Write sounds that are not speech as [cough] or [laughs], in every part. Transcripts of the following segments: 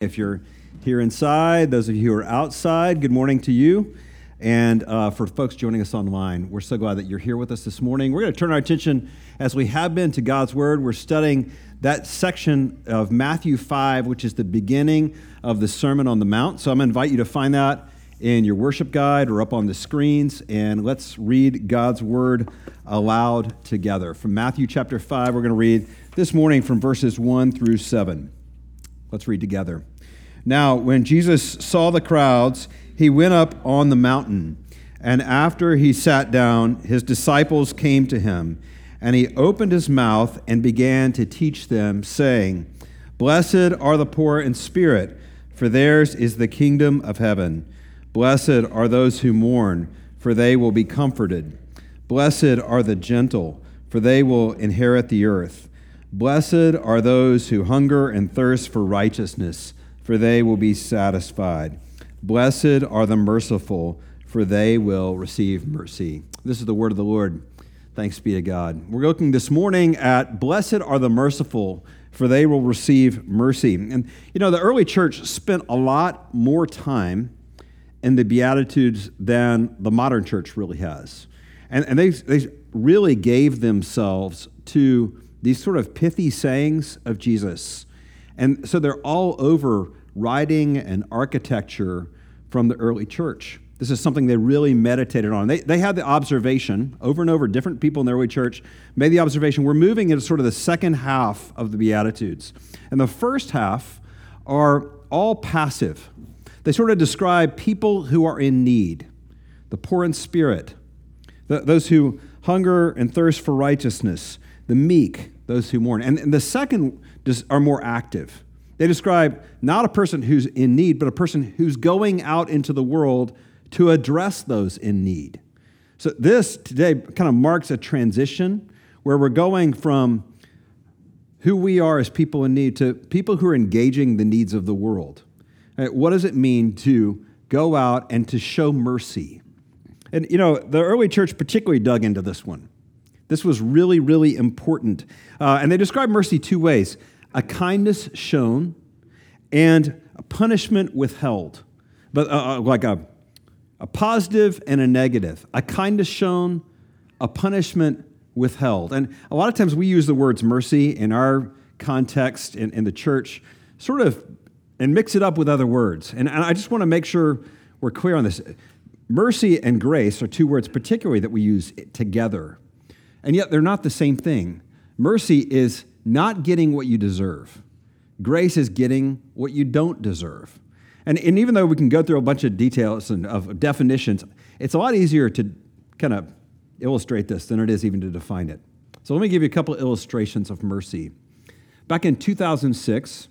If you're here inside, those of you who are outside, good morning to you. And uh, for folks joining us online, we're so glad that you're here with us this morning. We're going to turn our attention, as we have been, to God's Word. We're studying that section of Matthew 5, which is the beginning of the Sermon on the Mount. So I'm going to invite you to find that in your worship guide or up on the screens. And let's read God's Word aloud together. From Matthew chapter 5, we're going to read this morning from verses 1 through 7. Let's read together. Now, when Jesus saw the crowds, he went up on the mountain. And after he sat down, his disciples came to him. And he opened his mouth and began to teach them, saying, Blessed are the poor in spirit, for theirs is the kingdom of heaven. Blessed are those who mourn, for they will be comforted. Blessed are the gentle, for they will inherit the earth. Blessed are those who hunger and thirst for righteousness, for they will be satisfied. Blessed are the merciful, for they will receive mercy. This is the word of the Lord. Thanks be to God. We're looking this morning at Blessed are the merciful, for they will receive mercy. And you know, the early church spent a lot more time in the Beatitudes than the modern church really has. And, and they, they really gave themselves to these sort of pithy sayings of Jesus. And so they're all over writing and architecture from the early church. This is something they really meditated on. They, they had the observation over and over, different people in the early church made the observation we're moving into sort of the second half of the Beatitudes. And the first half are all passive. They sort of describe people who are in need, the poor in spirit, the, those who hunger and thirst for righteousness, the meek, those who mourn. And, and the second are more active. They describe not a person who's in need, but a person who's going out into the world to address those in need. So, this today kind of marks a transition where we're going from who we are as people in need to people who are engaging the needs of the world. Right? What does it mean to go out and to show mercy? And, you know, the early church particularly dug into this one. This was really, really important. Uh, and they describe mercy two ways a kindness shown and a punishment withheld. But uh, uh, like a, a positive and a negative, a kindness shown, a punishment withheld. And a lot of times we use the words mercy in our context in, in the church, sort of, and mix it up with other words. And, and I just want to make sure we're clear on this. Mercy and grace are two words, particularly that we use together and yet they're not the same thing. Mercy is not getting what you deserve, grace is getting what you don't deserve. And, and even though we can go through a bunch of details and of definitions, it's a lot easier to kind of illustrate this than it is even to define it. So let me give you a couple of illustrations of mercy. Back in 2006,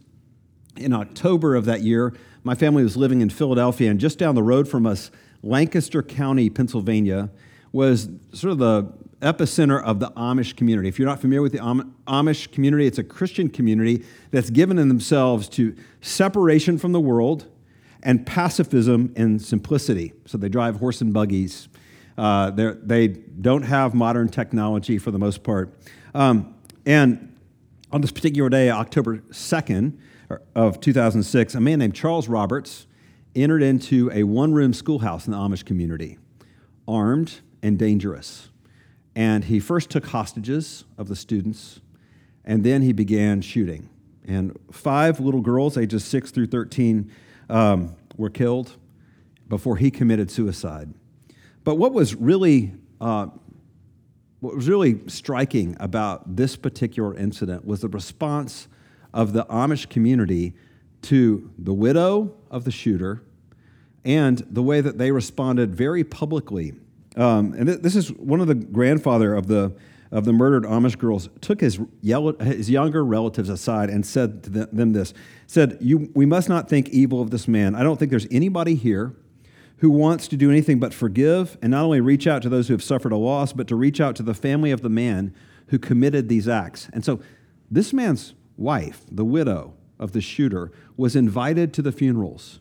in October of that year, my family was living in Philadelphia, and just down the road from us, Lancaster County, Pennsylvania, was sort of the epicenter of the Amish community. If you're not familiar with the Amish community, it's a Christian community that's given in themselves to separation from the world and pacifism and simplicity. So they drive horse and buggies. Uh, they don't have modern technology for the most part. Um, and on this particular day, October 2nd of 2006, a man named Charles Roberts entered into a one room schoolhouse in the Amish community, armed and dangerous. And he first took hostages of the students, and then he began shooting. And five little girls, ages 6 through 13, um, were killed before he committed suicide. But what was really uh, what was really striking about this particular incident was the response of the Amish community to the widow of the shooter and the way that they responded very publicly um, and th- this is one of the grandfather of the of the murdered Amish girls took his, yellow, his younger relatives aside and said to them this said you, we must not think evil of this man. I don't think there's anybody here who wants to do anything but forgive and not only reach out to those who have suffered a loss but to reach out to the family of the man who committed these acts. And so this man's wife the widow of the shooter was invited to the funerals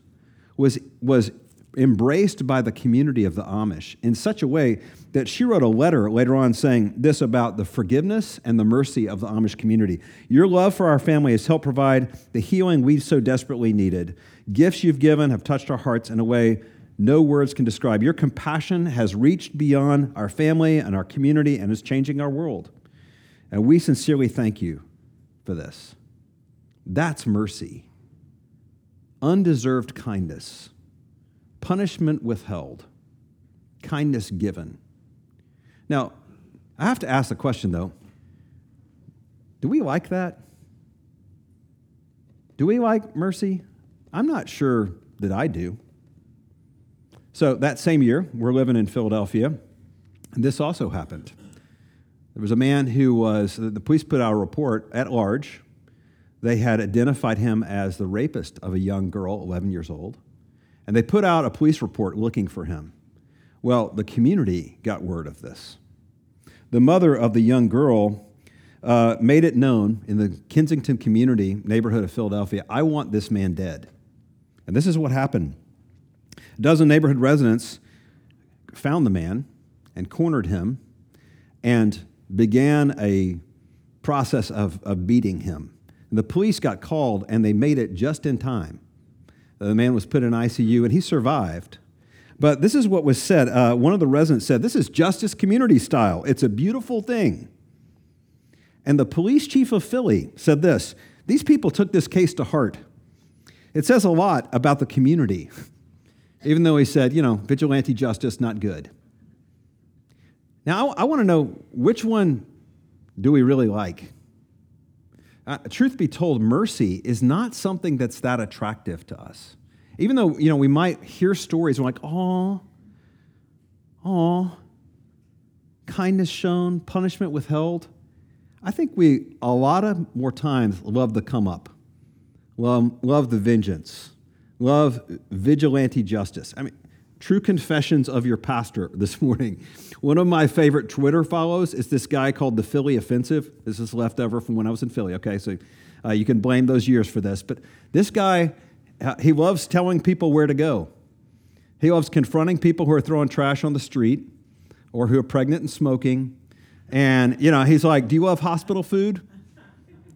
was, was embraced by the community of the Amish in such a way that she wrote a letter later on saying this about the forgiveness and the mercy of the Amish community. Your love for our family has helped provide the healing we've so desperately needed. Gifts you've given have touched our hearts in a way no words can describe. Your compassion has reached beyond our family and our community and is changing our world. And we sincerely thank you for this. That's mercy, undeserved kindness, punishment withheld, kindness given. Now, I have to ask the question though do we like that? Do we like mercy? I'm not sure that I do. So that same year, we're living in Philadelphia, and this also happened. There was a man who was, the police put out a report at large. They had identified him as the rapist of a young girl, 11 years old, and they put out a police report looking for him. Well, the community got word of this. The mother of the young girl uh, made it known in the Kensington community neighborhood of Philadelphia I want this man dead. And this is what happened. A dozen neighborhood residents found the man and cornered him and began a process of, of beating him. And the police got called and they made it just in time. The man was put in ICU and he survived. But this is what was said. Uh, one of the residents said, This is justice community style. It's a beautiful thing. And the police chief of Philly said this These people took this case to heart. It says a lot about the community, [laughs] even though he said, you know, vigilante justice, not good. Now, I, I want to know which one do we really like? Uh, truth be told, mercy is not something that's that attractive to us. Even though, you know, we might hear stories, we're like, oh, oh, kindness shown, punishment withheld. I think we, a lot of more times, love the come up, love, love the vengeance, love vigilante justice. I mean, true confessions of your pastor this morning. One of my favorite Twitter follows is this guy called the Philly Offensive. This is leftover from when I was in Philly, okay? So uh, you can blame those years for this. But this guy he loves telling people where to go. He loves confronting people who are throwing trash on the street or who are pregnant and smoking. And, you know, he's like, Do you love hospital food?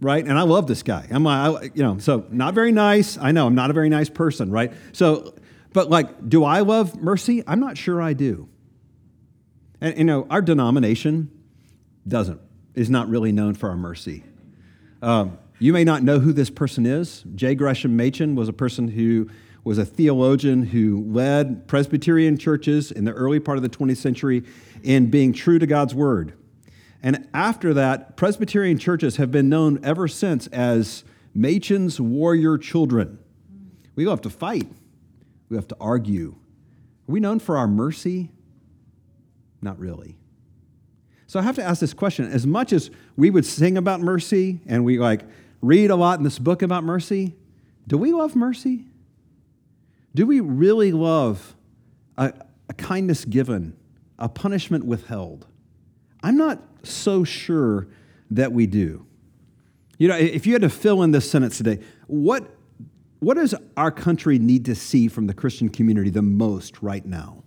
Right? And I love this guy. I'm like, you know, so not very nice. I know I'm not a very nice person, right? So, but like, do I love mercy? I'm not sure I do. And, you know, our denomination doesn't, is not really known for our mercy. Um, you may not know who this person is. J. Gresham Machen was a person who was a theologian who led Presbyterian churches in the early part of the 20th century in being true to God's word. And after that, Presbyterian churches have been known ever since as Machen's warrior children. We have to fight, we have to argue. Are we known for our mercy? Not really. So I have to ask this question as much as we would sing about mercy and we like read a lot in this book about mercy, do we love mercy? Do we really love a, a kindness given, a punishment withheld? I'm not so sure that we do. You know, if you had to fill in this sentence today, what, what does our country need to see from the Christian community the most right now?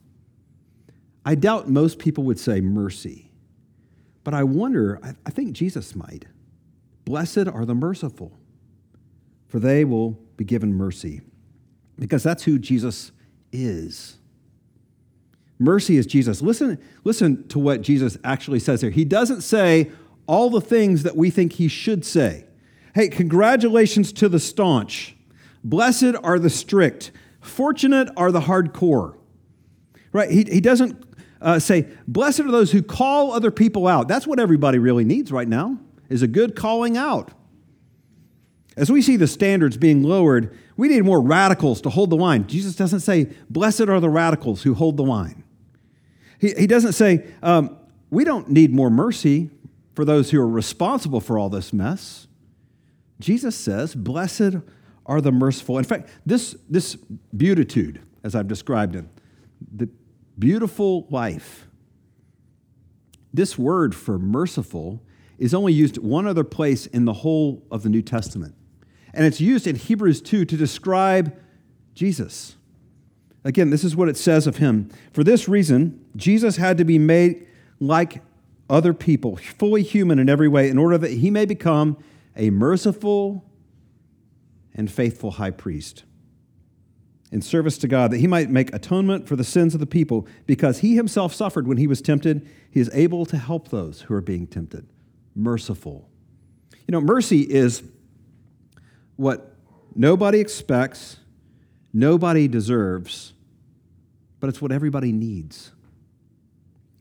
I doubt most people would say mercy, but I wonder, I, think Jesus might. Blessed are the merciful, for they will be given mercy. Because that's who Jesus is. Mercy is Jesus. Listen, listen to what Jesus actually says here. He doesn't say all the things that we think he should say. Hey, congratulations to the staunch. Blessed are the strict. Fortunate are the hardcore. Right? He, he doesn't uh, say, blessed are those who call other people out. That's what everybody really needs right now is a good calling out. As we see the standards being lowered, we need more radicals to hold the line. Jesus doesn't say, Blessed are the radicals who hold the line. He, he doesn't say, um, We don't need more mercy for those who are responsible for all this mess. Jesus says, Blessed are the merciful. In fact, this, this beatitude, as I've described it, the beautiful life, this word for merciful is only used one other place in the whole of the New Testament. And it's used in Hebrews 2 to describe Jesus. Again, this is what it says of him. For this reason, Jesus had to be made like other people, fully human in every way, in order that he may become a merciful and faithful high priest in service to God, that he might make atonement for the sins of the people, because he himself suffered when he was tempted. He is able to help those who are being tempted. Merciful. You know, mercy is what nobody expects, nobody deserves, but it's what everybody needs.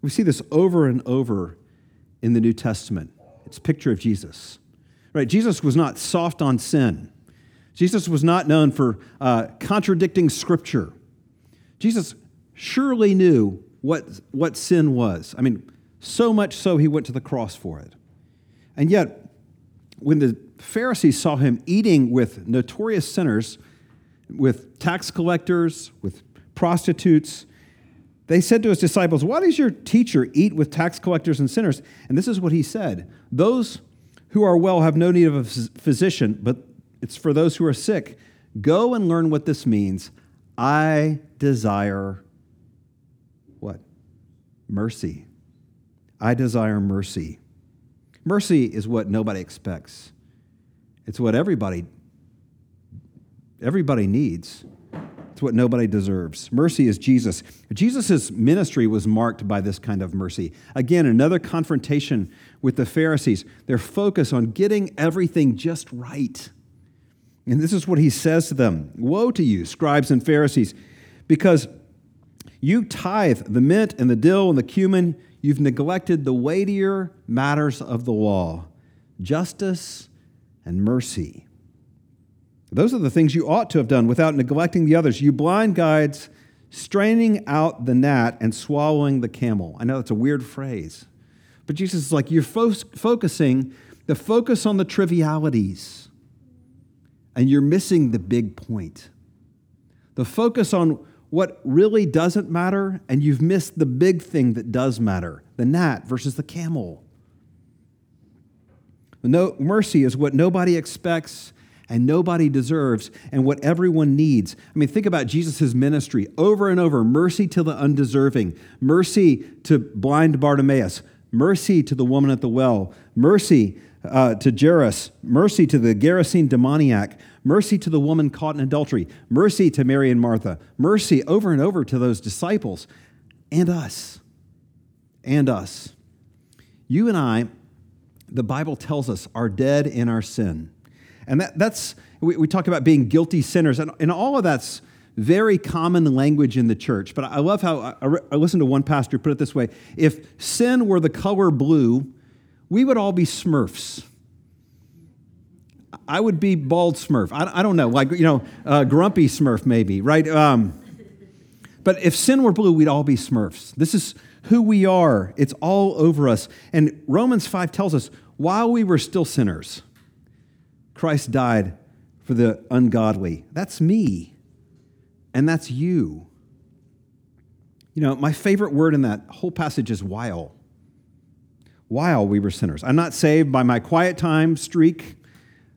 We see this over and over in the New Testament. It's a picture of Jesus. Right? Jesus was not soft on sin. Jesus was not known for uh, contradicting scripture. Jesus surely knew what, what sin was. I mean, so much so he went to the cross for it. And yet, when the Pharisees saw him eating with notorious sinners, with tax collectors, with prostitutes, they said to his disciples, Why does your teacher eat with tax collectors and sinners? And this is what he said Those who are well have no need of a physician, but it's for those who are sick. Go and learn what this means. I desire what? Mercy. I desire mercy. Mercy is what nobody expects. It's what everybody everybody needs. It's what nobody deserves. Mercy is Jesus. Jesus' ministry was marked by this kind of mercy. Again, another confrontation with the Pharisees. Their focus on getting everything just right. And this is what he says to them Woe to you, scribes and Pharisees, because you tithe the mint and the dill and the cumin, you've neglected the weightier matters of the law justice and mercy. Those are the things you ought to have done without neglecting the others. You blind guides, straining out the gnat and swallowing the camel. I know that's a weird phrase, but Jesus is like, you're fo- focusing the focus on the trivialities, and you're missing the big point. The focus on what really doesn't matter, and you've missed the big thing that does matter the gnat versus the camel. No, mercy is what nobody expects and nobody deserves and what everyone needs. I mean, think about Jesus' ministry over and over mercy to the undeserving, mercy to blind Bartimaeus, mercy to the woman at the well, mercy uh, to Jairus, mercy to the Gerasene demoniac, mercy to the woman caught in adultery, mercy to Mary and Martha, mercy over and over to those disciples and us. And us. You and I, the Bible tells us, are dead in our sin. And that, that's, we, we talk about being guilty sinners, and, and all of that's very common language in the church. But I love how I, I listened to one pastor put it this way if sin were the color blue, we would all be smurfs. I would be bald smurf. I, I don't know, like, you know, uh, grumpy smurf maybe, right? Um, but if sin were blue, we'd all be smurfs. This is who we are, it's all over us. And Romans 5 tells us while we were still sinners, Christ died for the ungodly. That's me, and that's you. You know, my favorite word in that whole passage is while. While we were sinners. I'm not saved by my quiet time streak,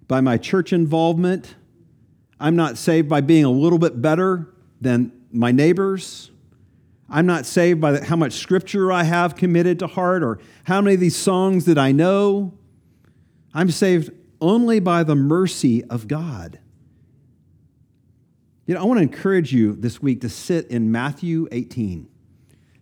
by my church involvement. I'm not saved by being a little bit better than my neighbors. I'm not saved by how much scripture I have committed to heart or how many of these songs that I know. I'm saved only by the mercy of God. You know, I want to encourage you this week to sit in Matthew 18.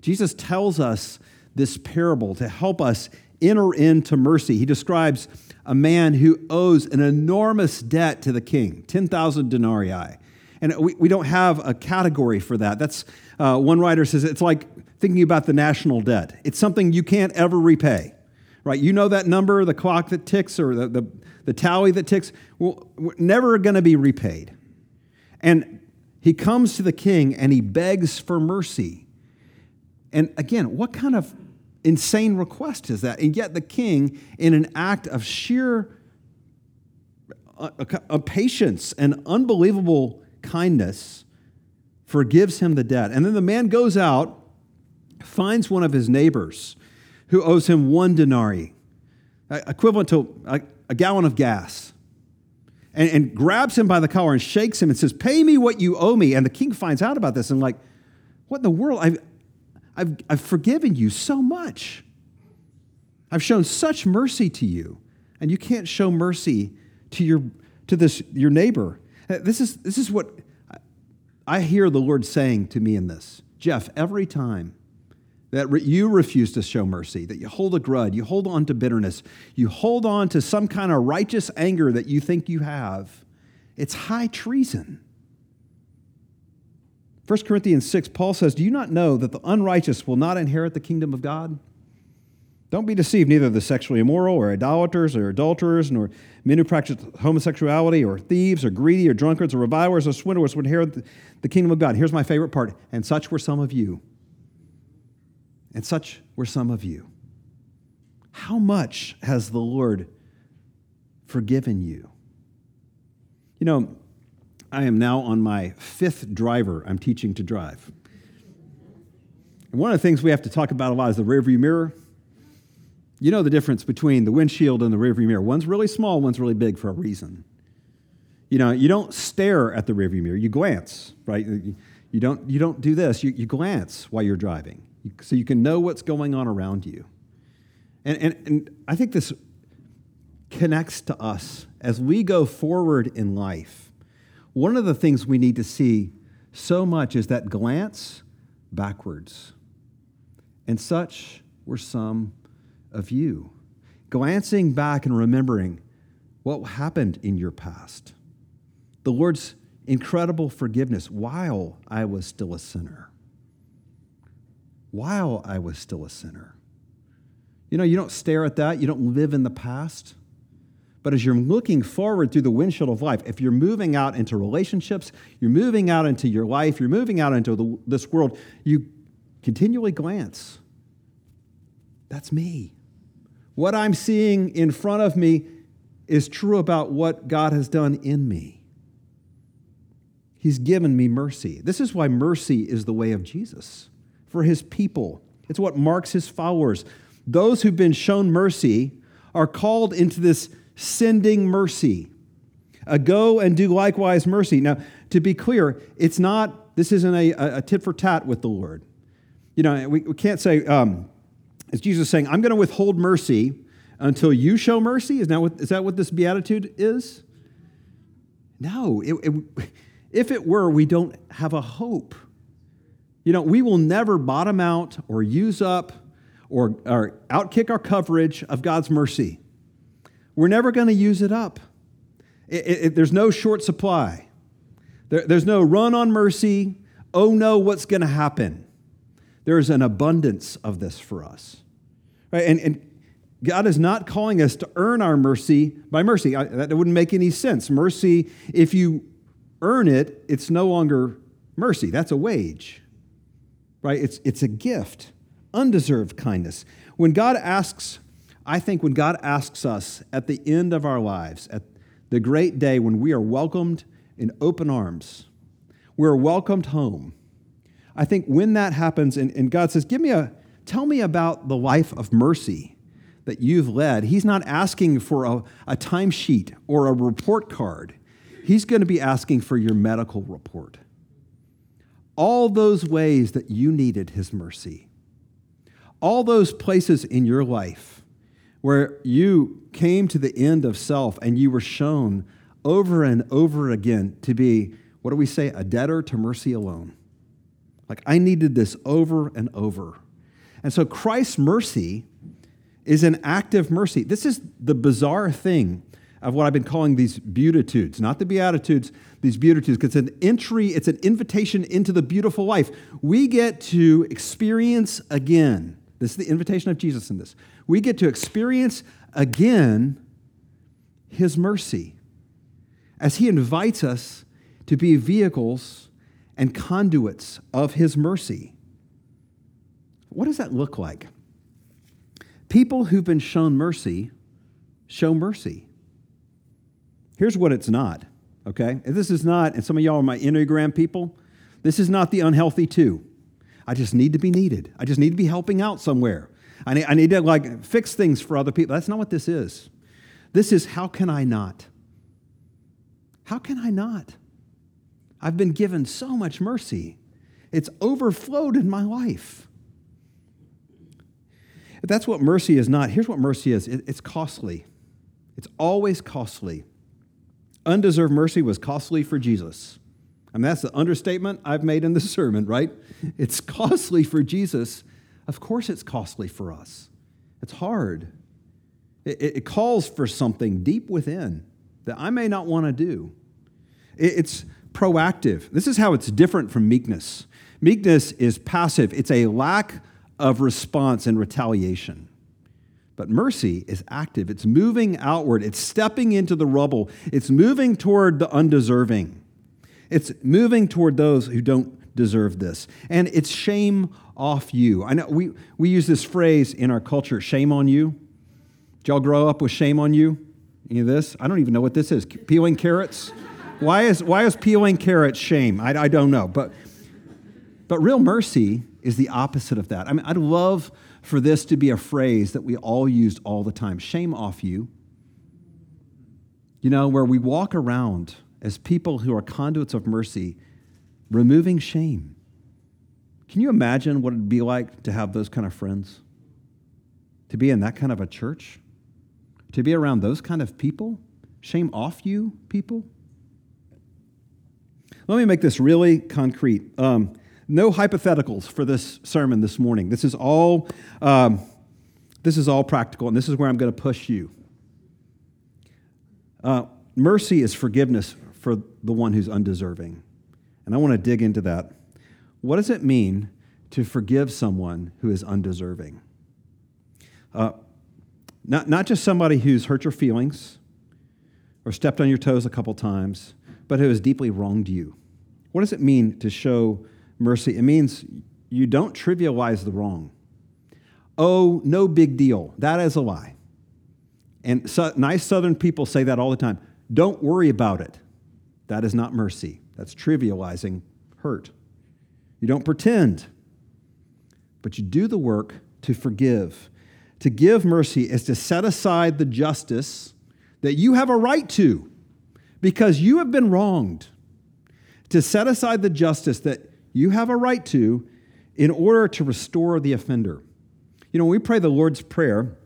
Jesus tells us this parable to help us enter into mercy. He describes a man who owes an enormous debt to the king 10,000 denarii. And we, we don't have a category for that. That's uh, one writer says it's like thinking about the national debt. It's something you can't ever repay, right? You know that number, the clock that ticks, or the, the, the tally that ticks, well, never going to be repaid. And he comes to the king and he begs for mercy. And again, what kind of insane request is that? And yet the king, in an act of sheer uh, uh, patience and unbelievable kindness, forgives him the debt. And then the man goes out, finds one of his neighbors who owes him one denarii, equivalent to a gallon of gas. and, and grabs him by the collar and shakes him and says, Pay me what you owe me. And the king finds out about this and, like, what in the world? I've, I've, I've forgiven you so much. I've shown such mercy to you, and you can't show mercy to your to this your neighbor. Uh, this is this is what I hear the Lord saying to me in this. Jeff, every time that you refuse to show mercy, that you hold a grudge, you hold on to bitterness, you hold on to some kind of righteous anger that you think you have, it's high treason. 1 Corinthians 6, Paul says, Do you not know that the unrighteous will not inherit the kingdom of God? Don't be deceived, neither the sexually immoral or idolaters or adulterers, nor men who practice homosexuality or thieves or greedy or drunkards or revilers or swindlers would inherit the kingdom of God. Here's my favorite part. And such were some of you. And such were some of you. How much has the Lord forgiven you? You know, I am now on my fifth driver I'm teaching to drive. And one of the things we have to talk about a lot is the rearview mirror. You know the difference between the windshield and the rearview mirror. One's really small, one's really big for a reason. You know, you don't stare at the rearview mirror, you glance, right? You don't, you don't do this, you, you glance while you're driving so you can know what's going on around you. And, and, and I think this connects to us as we go forward in life one of the things we need to see so much is that glance backwards. And such were some of you. Glancing back and remembering what happened in your past. The Lord's incredible forgiveness while I was still a sinner. While I was still a sinner. You know, you don't stare at that, you don't live in the past. But as you're looking forward through the windshield of life, if you're moving out into relationships, you're moving out into your life, you're moving out into the, this world, you continually glance. That's me. What I'm seeing in front of me is true about what God has done in me. He's given me mercy. This is why mercy is the way of Jesus for his people. It's what marks his followers. Those who've been shown mercy are called into this sending mercy. A go and do likewise mercy. Now, to be clear, it's not, this isn't a, a tit for tat with the Lord. You know, we, we can't say, um, is Jesus saying, I'm going to withhold mercy until you show mercy? Is that what, is that what this beatitude is? No. It, it, if it were, we don't have a hope. You know, we will never bottom out or use up or, or outkick our coverage of God's mercy. We're never going to use it up. It, it, there's no short supply. There, there's no run on mercy. Oh no, what's going to happen? There's an abundance of this for us. Right? And, and God is not calling us to earn our mercy by mercy. I, that wouldn't make any sense. Mercy, if you earn it, it's no longer mercy. That's a wage, right? It's, it's a gift, undeserved kindness. When God asks I think when God asks us at the end of our lives, at the great day when we are welcomed in open arms, we're welcomed home. I think when that happens and, and God says, Give me a, tell me about the life of mercy that you've led, He's not asking for a, a timesheet or a report card. He's going to be asking for your medical report. All those ways that you needed His mercy, all those places in your life where you came to the end of self and you were shown over and over again to be, what do we say, a debtor to mercy alone. Like, I needed this over and over. And so Christ's mercy is an active mercy. This is the bizarre thing of what I've been calling these beatitudes, not the beatitudes, these beatitudes, because it's an entry, it's an invitation into the beautiful life. We get to experience again. This is the invitation of Jesus in this we get to experience again His mercy as He invites us to be vehicles and conduits of His mercy. What does that look like? People who've been shown mercy show mercy. Here's what it's not, okay? this is not, and some of y'all are my Enneagram people, this is not the unhealthy two. I just need to be needed. I just need to be helping out somewhere. I need, I need to like fix things for other people. That's not what this is. This is how can I not? How can I not? I've been given so much mercy. It's overflowed in my life. If that's what mercy is not, here's what mercy is it's costly. It's always costly. Undeserved mercy was costly for Jesus. I mean, that's the understatement I've made in this sermon, right? It's costly for Jesus. Of course, it's costly for us. It's hard. It, it calls for something deep within that I may not want to do. It, it's proactive. This is how it's different from meekness. Meekness is passive, it's a lack of response and retaliation. But mercy is active. It's moving outward. It's stepping into the rubble. It's moving toward the undeserving. It's moving toward those who don't deserve this. And it's shame off you. I know we, we use this phrase in our culture shame on you. Did y'all grow up with shame on you? Any of this? I don't even know what this is. Peeling carrots? why, is, why is peeling carrots shame? I, I don't know. But, but real mercy is the opposite of that. I mean, I'd love for this to be a phrase that we all used all the time shame off you. You know, where we walk around as people who are conduits of mercy, removing shame. Can you imagine what it'd be like to have those kind of friends? To be in that kind of a church? To be around those kind of people? Shame off you people? Let me make this really concrete. Um, no hypotheticals for this sermon this morning. This is all, um, this is all practical, and this is where I'm going to push you. Uh, mercy is forgiveness for the one who's undeserving. And I want to dig into that. What does it mean to forgive someone who is undeserving? Uh, not, not just somebody who's hurt your feelings or stepped on your toes a couple times, but who has deeply wronged you. What does it mean to show mercy, it means you don't trivialize the wrong. Oh, no big deal. That is a lie. And so, nice Southern people say that all the time. Don't worry about it. That is not mercy. That's trivializing hurt. You don't pretend, but you do the work to forgive. To give mercy is to set aside the justice that you have a right to because you have been wronged. To set aside the justice that you have a right to in order to restore the offender. You know, when we pray the Lord's Prayer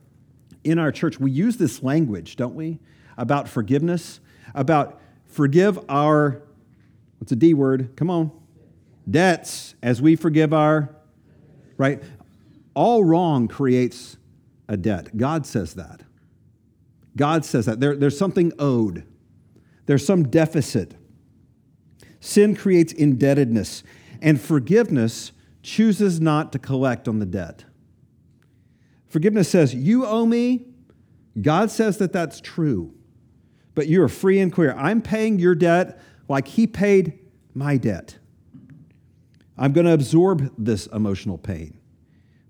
in our church, we use this language, don't we? About forgiveness, about forgive our, what's a D word? Come on. Debts as we forgive our, right? All wrong creates a debt. God says that. God says that. There, there's something owed, there's some deficit. Sin creates indebtedness and forgiveness chooses not to collect on the debt. Forgiveness says, You owe me. God says that that's true, but you are free and clear. I'm paying your debt like He paid my debt. I'm going to absorb this emotional pain.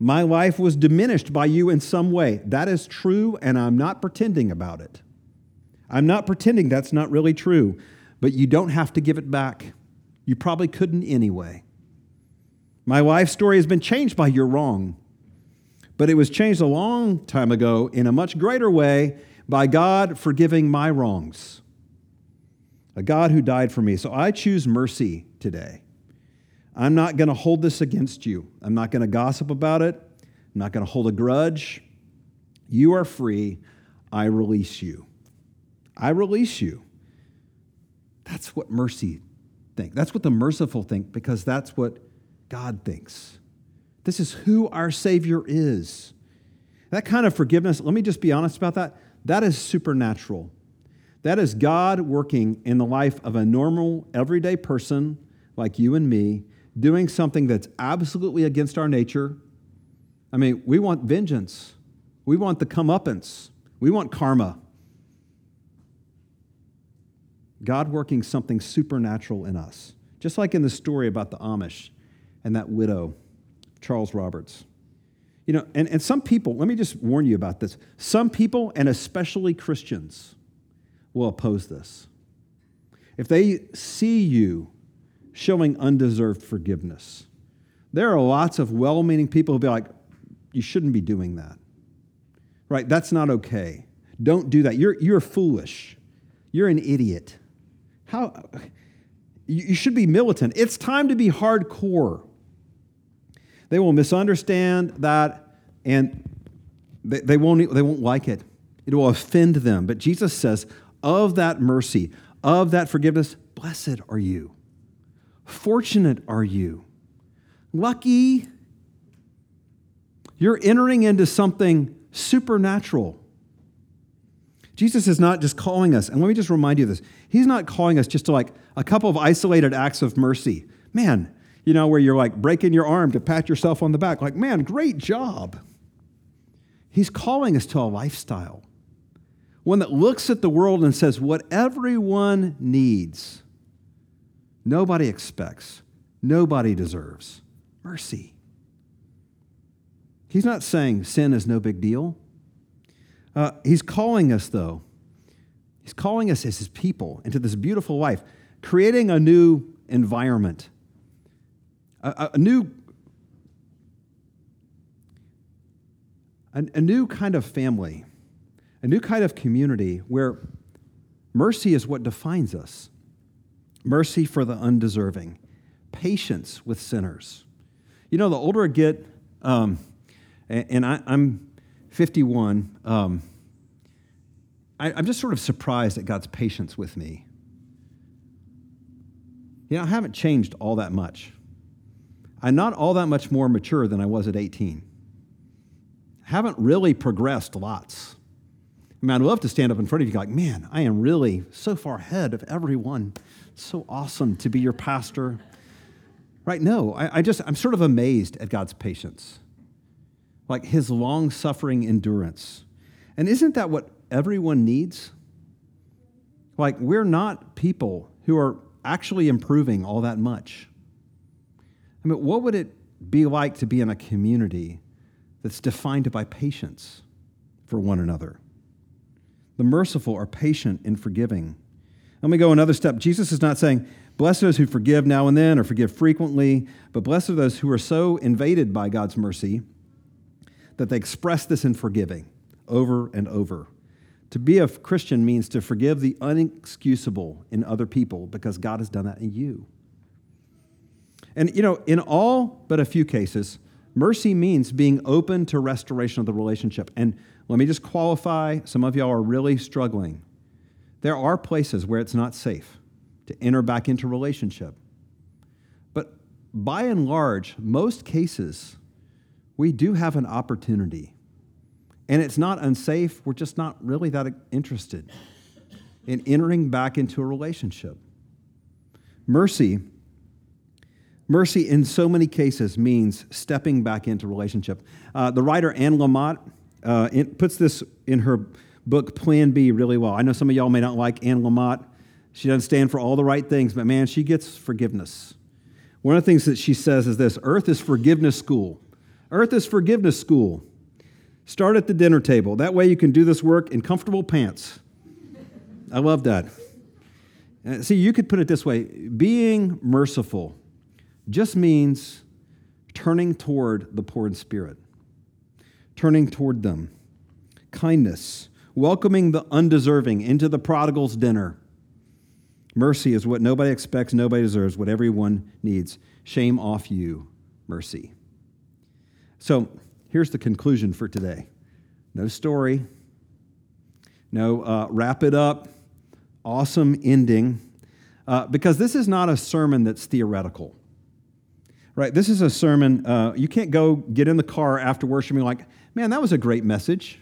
My life was diminished by you in some way. That is true, and I'm not pretending about it. I'm not pretending that's not really true, but you don't have to give it back. You probably couldn't anyway. My life story has been changed by your wrong, but it was changed a long time ago in a much greater way by God forgiving my wrongs. A God who died for me. So I choose mercy today. I'm not going to hold this against you. I'm not going to gossip about it. I'm not going to hold a grudge. You are free. I release you. I release you. That's what mercy think. That's what the merciful think because that's what God thinks. This is who our Savior is. That kind of forgiveness, let me just be honest about that, that is supernatural. That is God working in the life of a normal, everyday person like you and me, doing something that's absolutely against our nature. I mean, we want vengeance, we want the comeuppance, we want karma. God working something supernatural in us. Just like in the story about the Amish and that widow, Charles Roberts. You know, and, and some people, let me just warn you about this. Some people, and especially Christians, will oppose this. If they see you showing undeserved forgiveness, there are lots of well meaning people who'll be like, you shouldn't be doing that. Right? That's not okay. Don't do that. You're, you're foolish. You're an idiot. How you should be militant. It's time to be hardcore. They will misunderstand that and they, they, won't, they won't like it. It will offend them. But Jesus says, of that mercy, of that forgiveness, blessed are you. Fortunate are you. Lucky. You're entering into something supernatural. Jesus is not just calling us, and let me just remind you this. He's not calling us just to like a couple of isolated acts of mercy. Man, you know, where you're like breaking your arm to pat yourself on the back, like, man, great job. He's calling us to a lifestyle, one that looks at the world and says, what everyone needs, nobody expects, nobody deserves mercy. He's not saying sin is no big deal. Uh, he's calling us, though, he's calling us as his people into this beautiful life, creating a new environment, a, a new a, a new kind of family, a new kind of community where mercy is what defines us mercy for the undeserving, patience with sinners. You know, the older I get, um, and, I, am 51, um, I, I'm just sort of surprised at God's patience with me. You know, I haven't changed all that much. I'm not all that much more mature than I was at 18 haven't really progressed lots. I mean, I'd love to stand up in front of you like, man, I am really so far ahead of everyone. It's so awesome to be your pastor. Right? No, I, I just, I'm sort of amazed at God's patience, like his long suffering endurance. And isn't that what everyone needs? Like, we're not people who are actually improving all that much. I mean, what would it be like to be in a community that's defined by patience for one another. The merciful are patient in forgiving. Let me go another step. Jesus is not saying, Blessed are those who forgive now and then or forgive frequently, but blessed are those who are so invaded by God's mercy that they express this in forgiving over and over. To be a Christian means to forgive the unexcusable in other people because God has done that in you. And, you know, in all but a few cases, Mercy means being open to restoration of the relationship. And let me just qualify some of y'all are really struggling. There are places where it's not safe to enter back into relationship. But by and large, most cases, we do have an opportunity. And it's not unsafe, we're just not really that interested in entering back into a relationship. Mercy Mercy, in so many cases, means stepping back into relationship. Uh, the writer Anne Lamott uh, puts this in her book Plan B really well. I know some of y'all may not like Anne Lamott. She doesn't stand for all the right things, but man, she gets forgiveness. One of the things that she says is this Earth is forgiveness school. Earth is forgiveness school. Start at the dinner table. That way you can do this work in comfortable pants. I love that. Uh, see, you could put it this way being merciful just means turning toward the poor in spirit, turning toward them, kindness, welcoming the undeserving into the prodigal's dinner. Mercy is what nobody expects, nobody deserves, what everyone needs. Shame off you, mercy. So here's the conclusion for today no story, no uh, wrap it up, awesome ending, uh, because this is not a sermon that's theoretical right? This is a sermon. Uh, you can't go get in the car after worship and be like, man, that was a great message.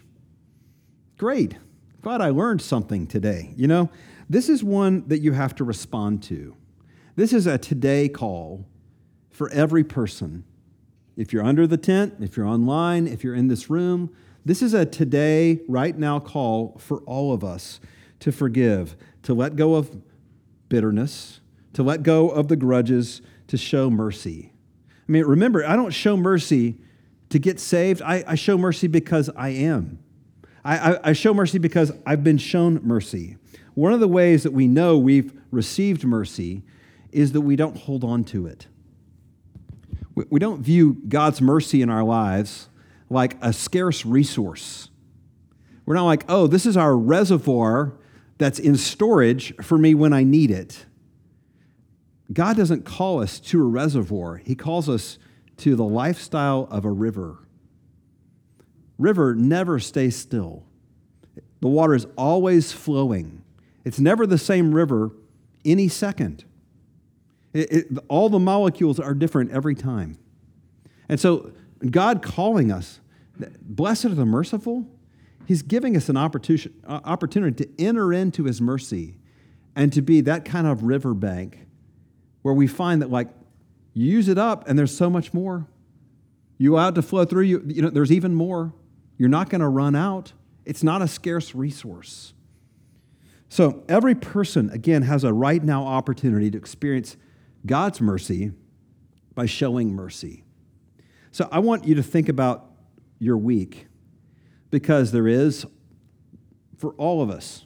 Great. Glad I learned something today. You know, this is one that you have to respond to. This is a today call for every person. If you're under the tent, if you're online, if you're in this room, this is a today, right now call for all of us to forgive, to let go of bitterness, to let go of the grudges, to show mercy. I mean, remember, I don't show mercy to get saved. I, I show mercy because I am. I, I, I show mercy because I've been shown mercy. One of the ways that we know we've received mercy is that we don't hold on to it. We, we don't view God's mercy in our lives like a scarce resource. We're not like, oh, this is our reservoir that's in storage for me when I need it. God doesn't call us to a reservoir, He calls us to the lifestyle of a river. River never stays still. The water is always flowing. It's never the same river any second. It, it, all the molecules are different every time. And so, God calling us, blessed are the merciful, He's giving us an opportunity, uh, opportunity to enter into His mercy and to be that kind of riverbank where we find that, like, you use it up and there's so much more. You it to flow through you, you know, there's even more. You're not going to run out. It's not a scarce resource. So, every person, again, has a right now opportunity to experience God's mercy by showing mercy. So I want you to think about your week because there is, for all of us,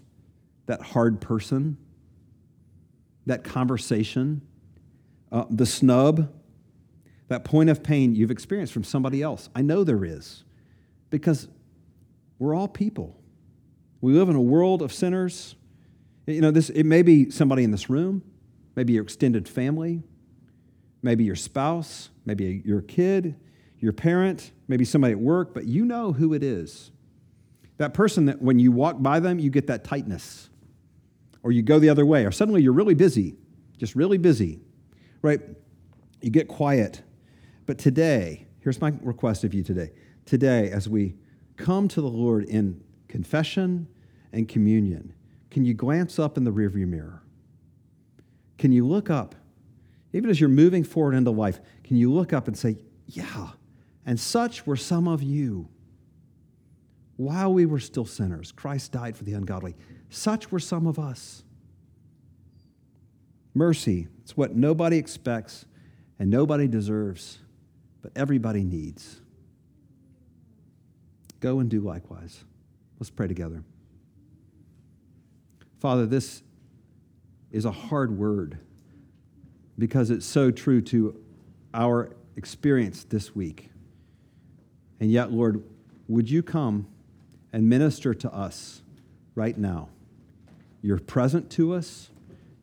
that hard person, that conversation, uh, the snub, that point of pain you've experienced from somebody else. I know there is because we're all people. We live in a world of sinners. You know, this, it may be somebody in this room, maybe your extended family, maybe your spouse, maybe your kid, your parent, maybe somebody at work, but you know who it is. That person that when you walk by them, you get that tightness. Or you go the other way, or suddenly you're really busy, just really busy, right? You get quiet. But today, here's my request of you today. Today, as we come to the Lord in confession and communion, can you glance up in the rearview mirror? Can you look up, even as you're moving forward into life, can you look up and say, Yeah, and such were some of you. While we were still sinners, Christ died for the ungodly. Such were some of us. Mercy, it's what nobody expects and nobody deserves, but everybody needs. Go and do likewise. Let's pray together. Father, this is a hard word because it's so true to our experience this week. And yet, Lord, would you come and minister to us right now? You're present to us,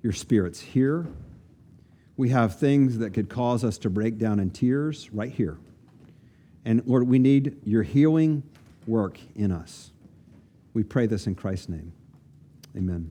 your spirit's here. We have things that could cause us to break down in tears right here. And Lord, we need your healing work in us. We pray this in Christ's name. Amen.